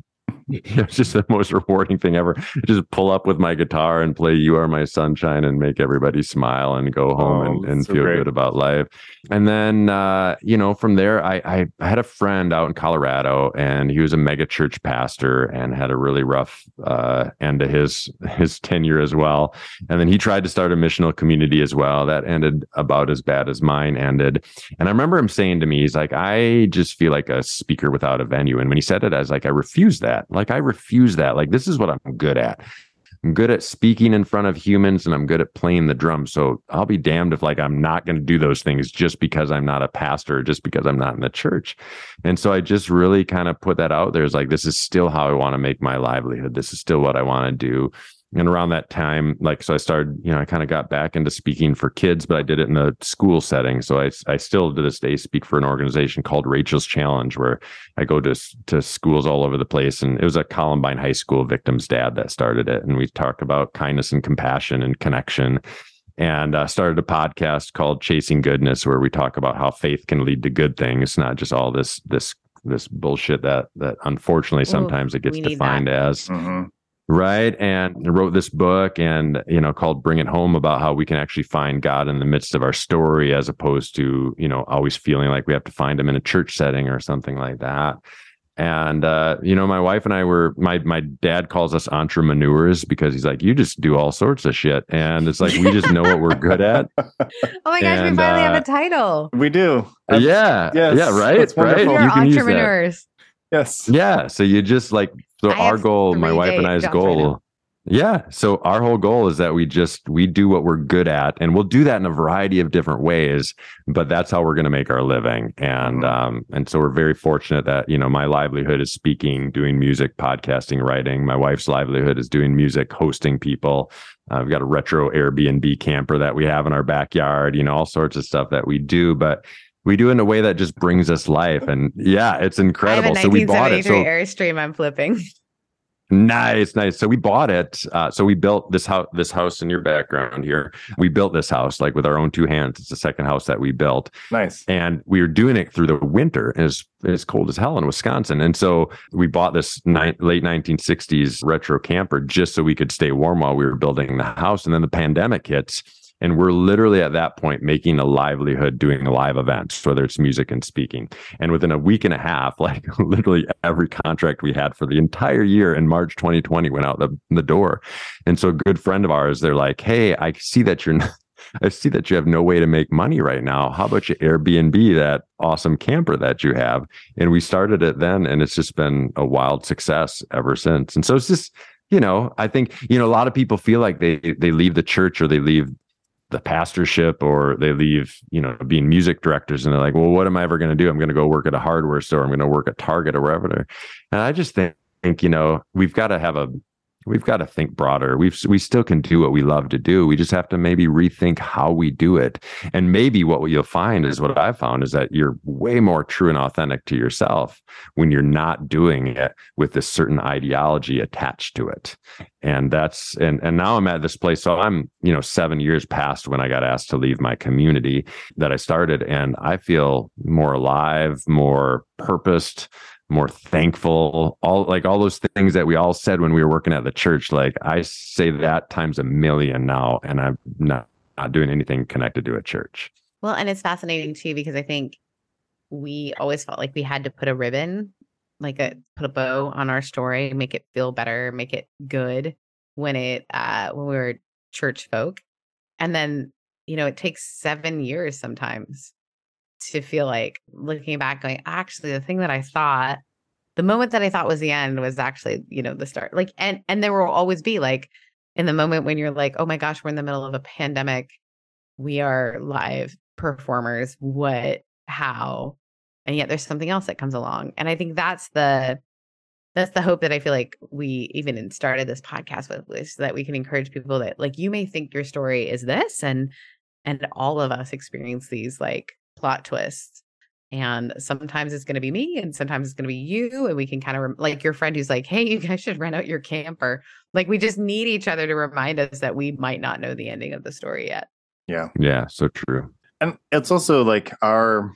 [laughs] it's just the most rewarding thing ever. Just pull up with my guitar and play "You Are My Sunshine" and make everybody smile and go home oh, and, and so feel great. good about life. And then, uh, you know, from there, I, I, I had a friend out in Colorado, and he was a mega church pastor and had a really rough uh, end to his his tenure as well. And then he tried to start a missional community as well. That ended about as bad as mine ended. And I remember him saying to me, he's like, "I just feel like a speaker without a venue." And when he said it, I was like, "I refuse that." Like I refuse that. Like this is what I'm good at. I'm good at speaking in front of humans and I'm good at playing the drums. So I'll be damned if like I'm not going to do those things just because I'm not a pastor, just because I'm not in the church. And so I just really kind of put that out there. It's like this is still how I want to make my livelihood. This is still what I want to do and around that time like so i started you know i kind of got back into speaking for kids but i did it in a school setting. So i, I still to this day speak for an organization called rachel's challenge where i go to, to schools all over the place. And it was a columbine high school victim's dad that started it. And we talk about kindness and compassion and connection. And uh, started a podcast called chasing goodness where we talk about how faith can lead to good things. Not just all this this this bullshit that that unfortunately sometimes Ooh, it gets defined as. Mm-hmm right. And wrote this book and you know called bring it home about how we can actually find god in the midst of our story as opposed to you know always feeling like we have to find him in a church setting or something like that. And uh, you know my wife and i were my my dad calls us entrepreneurs because he's like you just do all sorts of shit. And it's like we just know what we're good at. [laughs] Oh my gosh and, we finally uh, have a title. We do. That's, yeah. yes, yeah right right. you entrepreneurs yes yeah so you just like so I our goal, my wife and I's goal, right yeah. So our whole goal is that we just we do what we're good at, and we'll do that in a variety of different ways. But that's how we're going to make our living, and mm-hmm. um, and so we're very fortunate that you know my livelihood is speaking, doing music, podcasting, writing. My wife's livelihood is doing music, hosting people. Uh, we've got a retro Airbnb camper that we have in our backyard. You know, all sorts of stuff that we do, but we do it in a way that just brings us life. And yeah, it's incredible. so we bought it. So Airstream I'm flipping. Nice, nice. So we bought it. Uh, so we built this house, this house in your background here. We built this house like with our own two hands. It's the second house that we built. Nice. And we were doing it through the winter. It's it's cold as hell in Wisconsin, and so we bought this ni- late 1960s retro camper just so we could stay warm while we were building the house. And then the pandemic hits and we're literally at that point making a livelihood doing live events, whether it's music and speaking. And within a week and a half, [laughs] like literally every contract we had for the entire year in March 2020 went out the, the door. And so a good friend of ours, they're like, Hey, I see that you're not, [laughs] I see that you have no way to make money right now. How about you Airbnb that awesome camper that you have? And we started it then, and it's just been a wild success ever since. And so it's just, you know, I think, you know, a lot of people feel like they they leave the church or they leave the pastorship or they leave, you know, being music directors and they're like, well, what am I ever going to do? I'm going to go work at a hardware store. I'm going to work at Target or wherever. And I just think, you know, we've got to have a we've got to think broader. We've we still can do what we love to do. We just have to maybe rethink how we do it. And maybe what you'll find is what I've found is that you're way more true and authentic to yourself when you're not doing it with this certain ideology attached to it. And that's and and now I'm at this place. So I'm, you know, seven years past when I got asked to leave my community that I started. And I feel more alive, more purposed more thankful all like all those things that we all said when we were working at the church like i say that times a million now and i'm not not doing anything connected to a church well and it's fascinating too because i think we always felt like we had to put a ribbon like a put a bow on our story make it feel better make it good when it uh when we were church folk. And then, you know, it takes seven years sometimes to feel like looking back, going, actually, the thing that I thought, the moment that I thought was the end was actually, you know, the start. Like, and and there will always be like in the moment when you're like, oh my gosh, we're in the middle of a pandemic, we are live performers. What, how? And yet there's something else that comes along. And I think that's the that's the hope that I feel like we even started this podcast with, is that we can encourage people that like you may think your story is this, and and all of us experience these like plot twists. And sometimes it's going to be me, and sometimes it's going to be you. And we can kind of rem- like your friend who's like, "Hey, you guys should rent out your camper." Like we just need each other to remind us that we might not know the ending of the story yet. Yeah, yeah, so true. And it's also like our,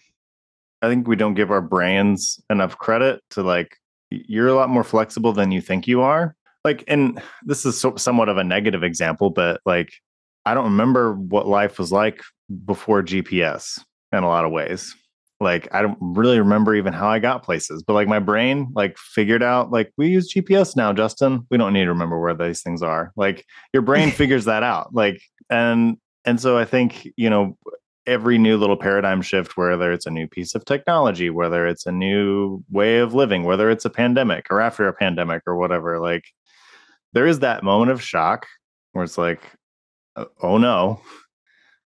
I think we don't give our brains enough credit to like you're a lot more flexible than you think you are. Like, and this is so, somewhat of a negative example, but like, I don't remember what life was like before GPS in a lot of ways. Like, I don't really remember even how I got places, but like my brain like figured out like we use GPS now, Justin. We don't need to remember where these things are. Like your brain [laughs] figures that out. Like, and and so I think, you know, every new little paradigm shift, whether it's a new piece of technology, whether it's a new way of living, whether it's a pandemic or after a pandemic or whatever, like there is that moment of shock where it's like, oh, oh no.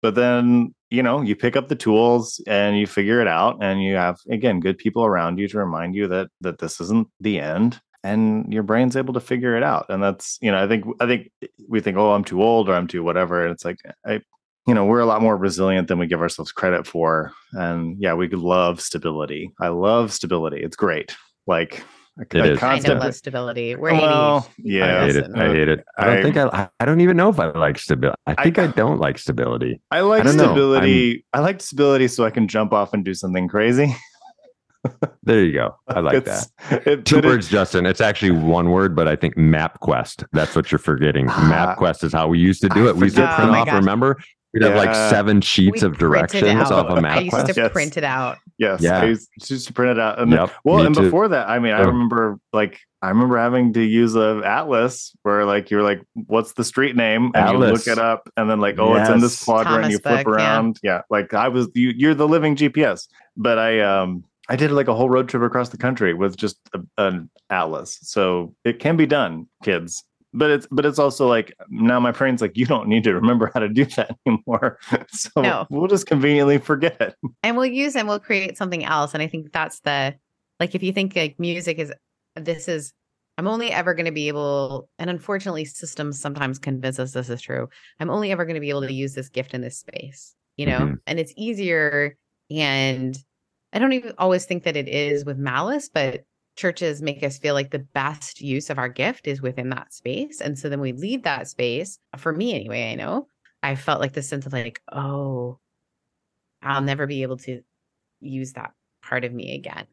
But then, you know, you pick up the tools and you figure it out and you have again good people around you to remind you that that this isn't the end and your brain's able to figure it out and that's you know i think i think we think oh i'm too old or i'm too whatever and it's like i you know, we're a lot more resilient than we give ourselves credit for. And yeah, we love stability. I love stability. It's great. Like it a is. Constant, I love stability. We're well, yeah, I hate it. I hate it. I don't I, think I. I don't even know if I like stability. I think I, I don't like stability. I like I stability. I like stability so I can jump off and do something crazy. [laughs] there you go. I like it's, that. [laughs] It, Two words, it, Justin. It's actually one word, but I think MapQuest. That's what you're forgetting. Uh, MapQuest is how we used to do it. We used to print oh off. Remember, We'd have like seven sheets we of directions off a map. I used to yes. print it out. Yes, yeah. I used, used to print it out. And yep, then, well, and too. before that, I mean, I remember like I remember having to use a atlas where like you're like, what's the street name? And atlas. you look it up, and then like, oh, yes. it's in this quadrant. Thomas you flip Beck, around. Yeah. yeah, like I was you. You're the living GPS. But I um I did like a whole road trip across the country with just a, an atlas. So it can be done, kids but it's but it's also like now my brain's like you don't need to remember how to do that [laughs] anymore [laughs] so no. we'll just conveniently forget it, and we'll use and we'll create something else and i think that's the like if you think like music is this is i'm only ever going to be able and unfortunately systems sometimes convince us this is true i'm only ever going to be able to use this gift in this space you know mm-hmm. and it's easier and i don't even always think that it is with malice but churches make us feel like the best use of our gift is within that space. And so then we leave that space. For me, anyway, I know I felt like the sense of like, oh, I'll never be able to use that part of me again.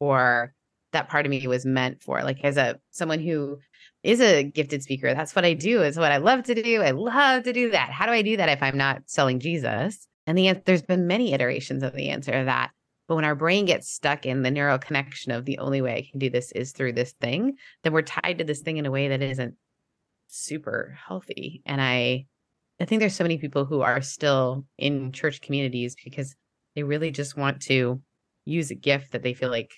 Or that part of me was meant for. Like as a someone who is a gifted speaker, that's what I do. It's what I love to do. I love to do that. How do I do that if I'm not selling Jesus? And the there's been many iterations of the answer that but when our brain gets stuck in the neural connection of the only way I can do this is through this thing, then we're tied to this thing in a way that isn't super healthy. And I I think there's so many people who are still in church communities because they really just want to use a gift that they feel like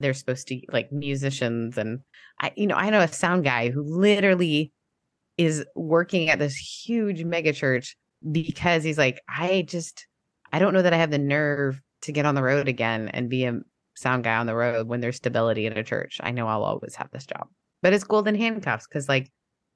they're supposed to like musicians and I you know I know a sound guy who literally is working at this huge mega church because he's like I just I don't know that I have the nerve to get on the road again and be a sound guy on the road when there's stability in a church. I know I'll always have this job. But it's golden handcuffs because like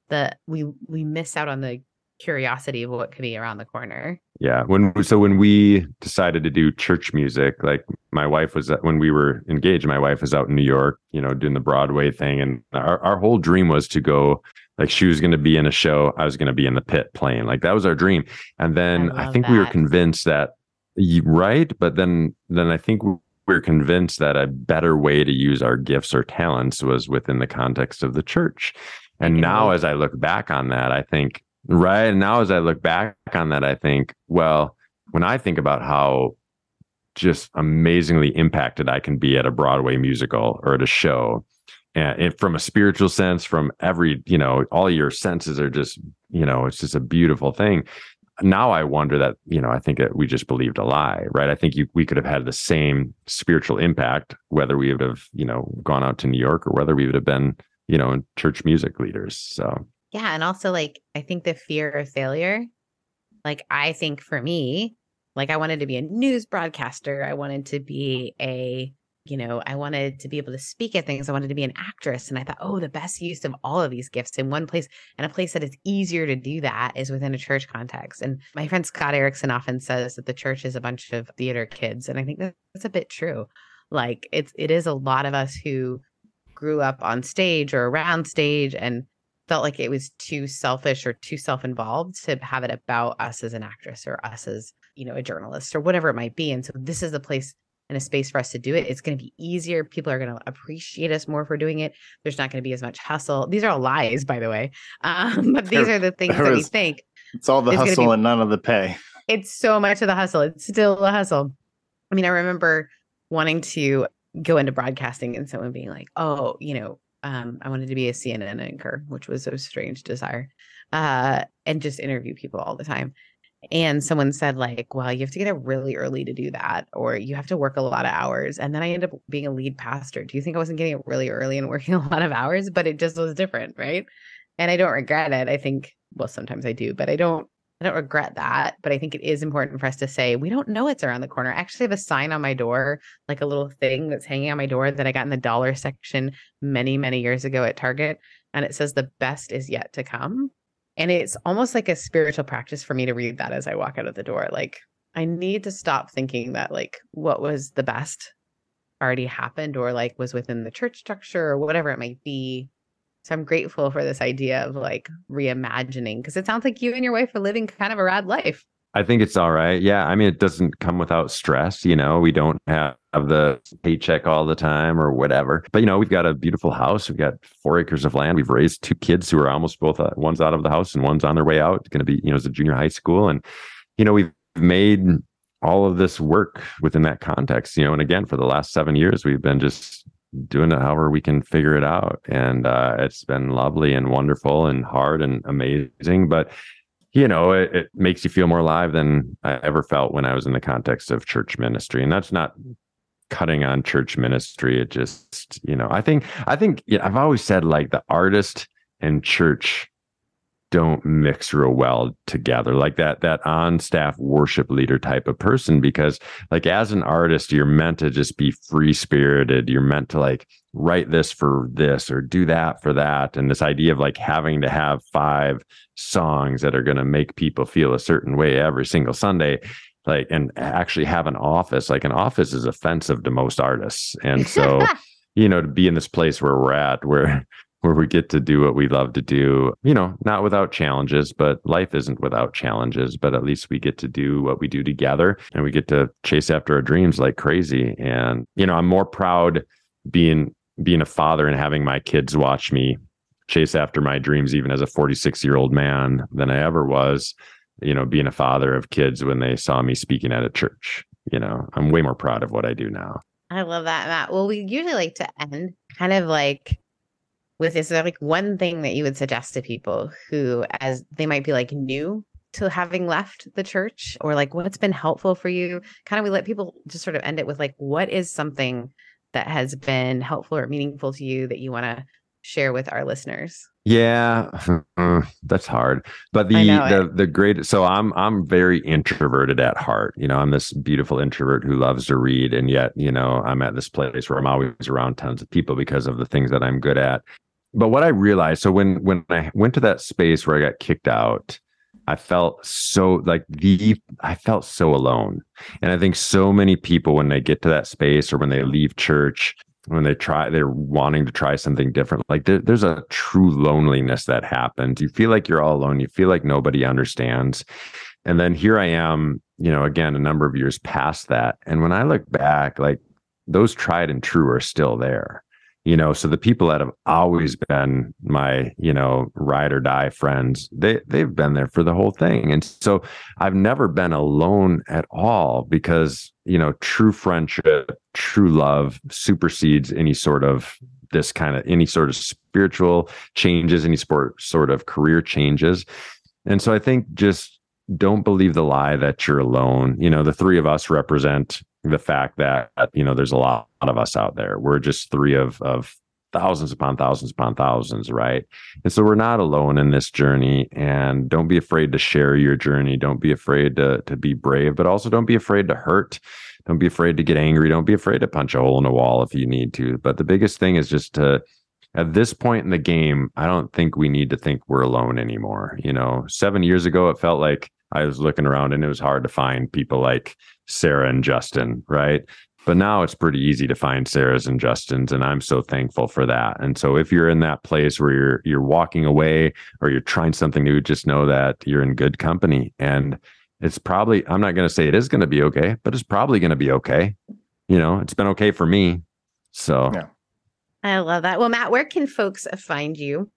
the we we miss out on the curiosity of what could be around the corner. Yeah. When so when we decided to do church music, like my wife was when we were engaged, my wife was out in New York, you know, doing the Broadway thing. And our, our whole dream was to go like she was going to be in a show. I was going to be in the pit playing. Like that was our dream. And then I, I think that. we were convinced that right but then then i think we're convinced that a better way to use our gifts or talents was within the context of the church. And now as i look back on that i think right and now as i look back on that i think well when i think about how just amazingly impacted i can be at a broadway musical or at a show and from a spiritual sense from every you know all your senses are just you know it's just a beautiful thing now i wonder that you know i think that we just believed a lie right? I think you, we could have had the same spiritual impact whether we would have you know gone out to new york or whether we would have been you know in church music leaders so. Yeah and also like i think the fear of failure like i think for me like i wanted to be a news broadcaster i wanted to be a you know, I wanted to be able to speak at things. I wanted to be an actress. And I thought, oh, the best use of all of these gifts in one place and a place that is easier to do that is within a church context. And my friend Scott Erickson often says that the church is a bunch of theater kids. And I think that's a bit true. Like it's it is a lot of us who grew up on stage or around stage and felt like it was too selfish or too self-involved to have it about us as an actress or us as you know a journalist or whatever it might be and so this is the place and a space for us to do it. It's going to be easier. People are going to appreciate us more for doing it. There's not going to be as much hustle. These are all lies, by the way. Um, but these are the things that we think. It's all the hustle be, and none of the pay. It's so much of the hustle. It's still a hustle. I mean, I remember wanting to go into broadcasting and someone being like, oh, you know, um, I wanted to be a CNN anchor, which was a strange desire, uh, and just interview people all the time and someone said like well you have to get up really early to do that or you have to work a lot of hours. And then i ended up being a lead pastor. Do you think i wasn't getting up really early and [laughs] working a lot of hours? But it just was different right? And i don't regret it. I think well sometimes i do but i don't i don't regret that. But i think it is important for us to say we don't know it's around the corner. I actually have a sign on my door like a little thing that's hanging on my door that i got in the dollar section many many years ago at target and it says the best is yet to come and it's almost like a spiritual practice for me to read that as I walk out of the door. Like, I need to stop thinking that, like, what was the best already happened or like was within the church structure or whatever it might be. So I'm grateful for this idea of like reimagining because it sounds like you and your wife are living kind of a rad life. I think it's all right. Yeah. I mean, it doesn't come without stress. You know, we don't have the paycheck all the time or whatever. But, you know, we've got a beautiful house. We've got four acres of land. We've raised two kids who are almost both, uh, one's out of the house and one's on their way out. Going to be, you know, as a junior high school. And, you know, we've made all of this work within that context, you know, and again, for the last seven years, we've been just doing it however we can figure it out. And uh, it's been lovely and wonderful and hard and amazing. But, you know, it, it, makes you feel more alive than I ever felt when I was in the context of church ministry. And that's not cutting on church ministry. It just, you know, I think, I think yeah, I've always said like the artist and church don't mix real well together like that that on staff worship leader type of person because like as an artist you're meant to just be free spirited. You're meant to like write this for this or do that for that. And this idea of like having to have five songs that are going to make people feel a certain way every single sunday like and actually have an office like an office is offensive to most artists. And so [laughs] you know to be in this place where we're at where where we get to do what we love to do, you know, not without challenges, but life isn't without challenges, but at least we get to do what we do together and we get to chase after our dreams like crazy. And, you know, I'm more proud being being a father and having my kids watch me chase after my dreams even as a 46 year old man than I ever was, you know, being a father of kids when they saw me speaking at a church. You know, I'm way more proud of what I do now. I love that, Matt. Well, we usually like to end kind of like with is there like one thing that you would suggest to people who as they might be like new to having left the church or like what's been helpful for you kind of we let people just sort of end it with like what is something that has been helpful or meaningful to you that you want to share with our listeners? Yeah [laughs] that's hard. But the the the great so i'm i'm very introverted at heart you know i'm this beautiful introvert who loves to read and yet you know i'm at this place where i'm always around tons of people because of the things that i'm good at but what I realized, so when when I went to that space where I got kicked out, I felt so like the I felt so alone. And I think so many people when they get to that space or when they leave church, when they try they're wanting to try something different, like there, there's a true loneliness that happens. You feel like you're all alone. You feel like nobody understands. And then here I am, you know, again, a number of years past that. And when I look back, like those tried and true are still there you know so the people that have always been my you know ride or die friends they they've been there for the whole thing and so i've never been alone at all because you know true friendship true love supersedes any sort of this kind of any sort of spiritual changes, any sport sort of career changes. And so I think just don't believe the lie that you're alone. You know, the three of us represent the fact that you know there's a lot of us out there. We're just three of of thousands upon thousands upon thousands, right? And so we're not alone in this journey. And don't be afraid to share your journey. Don't be afraid to to be brave, but also don't be afraid to hurt. Don't be afraid to get angry. Don't be afraid to punch a hole in a wall if you need to. But the biggest thing is just to at this point in the game, I don't think we need to think we're alone anymore. You know, seven years ago, it felt like I was looking around and it was hard to find people like Sarah and Justin, right? But now it's pretty easy to find Sarah's and Justin's, and I'm so thankful for that. And so if you're in that place where you're you're walking away or you're trying something new, just know that you're in good company. And it's probably I'm not going to say it is going to be okay, but it's probably going to be okay. You know, it's been okay for me. So yeah. I love that. Well, Matt, where can folks find you?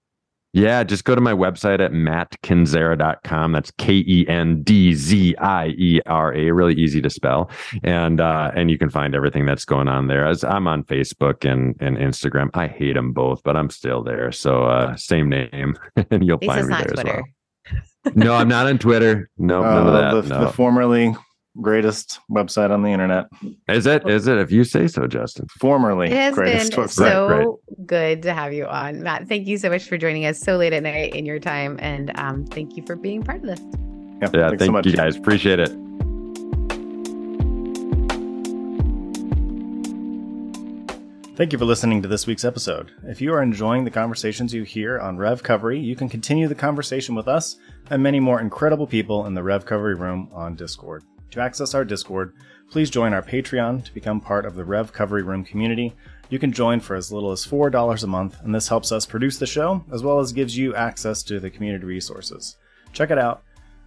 Yeah, just go to my website at mattkendziera.com. That's K E N D Z I E R A. Really easy to spell. And uh, and you can find everything that's going on there. As I'm on Facebook and, and Instagram. I hate them both, but I'm still there. So uh, same name. [laughs] and you'll find me there Twitter. as well. no, I'm not on Twitter. No, uh, none of that. The, no. the formerly greatest website on the internet. Is it? Is it? If you say so, Justin. Formerly it has been website. so right. good to have you on, Matt. Thank you so much for joining us so late at night in your time, and um, thank you for being part of this. Yeah, yeah thank so you guys. Appreciate it. Thank you for listening to this week's episode. If you are enjoying the conversations you hear on RevCovery, you can continue the conversation with us and many more incredible people in the RevCovery room on Discord. To access our Discord, please join our Patreon to become part of the RevCovery room community. You can join for as little as $4 a month, and this helps us produce the show as well as gives you access to the community resources. Check it out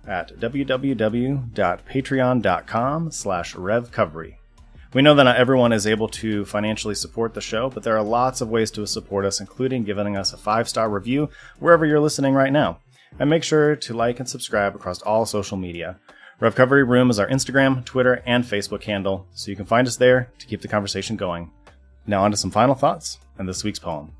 at www.patreon.com slash revcovery. We know that not everyone is able to financially support the show, but there are lots of ways to support us, including giving us a five star review wherever you're listening right now. And make sure to like and subscribe across all social media. RevCovery Room is our Instagram, Twitter, and Facebook handle, so you can find us there to keep the conversation going. Now, on to some final thoughts and this week's poem.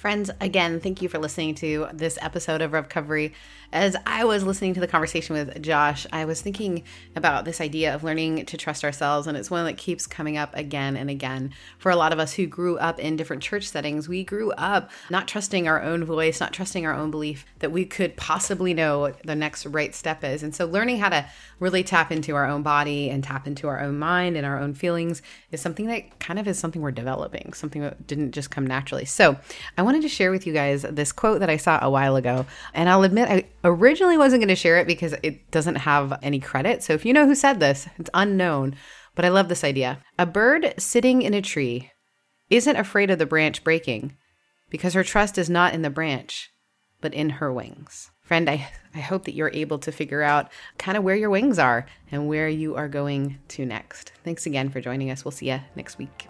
Friends, again, thank you for listening to this episode of RevCovery. As I was listening to the conversation with Josh, I was thinking about this idea of learning to trust ourselves, and it's one that keeps coming up again and again. For a lot of us who grew up in different church settings, we grew up not trusting our own voice, not trusting our own belief that we could possibly know what the next right step is. And so, learning how to really tap into our own body and tap into our own mind and our own feelings is something that kind of is something we're developing, something that didn't just come naturally. So, I wanted to share with you guys this quote that I saw a while ago, and I'll admit I originally wasn't going to share it because it doesn't have any credit. So if you know who said this, it's unknown, but I love this idea. A bird sitting in a tree isn't afraid of the branch breaking because her trust is not in the branch, but in her wings. Friend, I, I hope that you're able to figure out kind of where your wings are and where you are going to next. Thanks again for joining us. We'll see you next week.